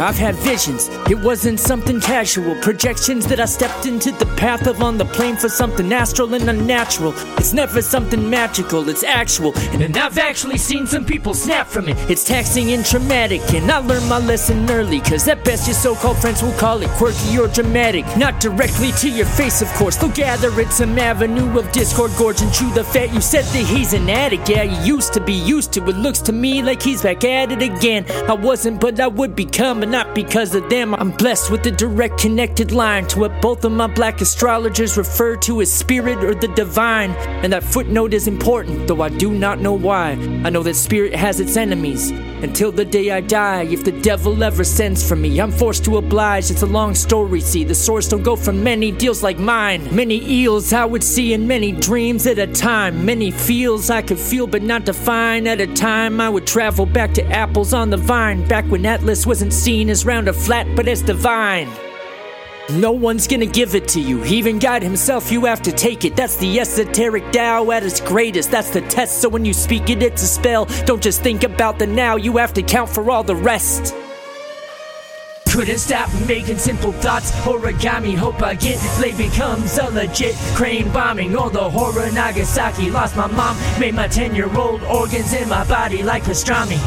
I've had visions. It wasn't something casual. Projections that I stepped into the path of on the plane for something astral and unnatural. It's never something magical, it's actual. And I've actually seen some people snap from it. It's taxing and traumatic. And I learned my lesson early, cause at best your so called friends will call it quirky or dramatic. Not directly to your face, of course. They'll gather at some avenue of discord, gorge and chew the fat. You said that he's an addict. Yeah, you used to be used to it. Looks to me like he's back at it again. I wasn't, but I would become, not because of them. I'm blessed with a direct connected line to what both of my black astrologers refer to as spirit or the divine. And that footnote is important, though I do not know why. I know that spirit has its enemies. Until the day I die, if the devil ever sends for me, I'm forced to oblige. It's a long story, see. The source don't go for many deals like mine. Many eels I would see in many dreams at a time. Many feels I could feel but not define. At a time I would travel back to apples on the vine. Back when Atlas wasn't seen as round or flat but it's divine. No one's gonna give it to you. Even God Himself, you have to take it. That's the esoteric Tao at its greatest. That's the test. So when you speak it, it's a spell. Don't just think about the now, you have to count for all the rest. Couldn't stop making simple thoughts. Origami, hope I get late becomes a legit crane bombing. All the horror, Nagasaki. Lost my mom, made my 10 year old organs in my body like pastrami.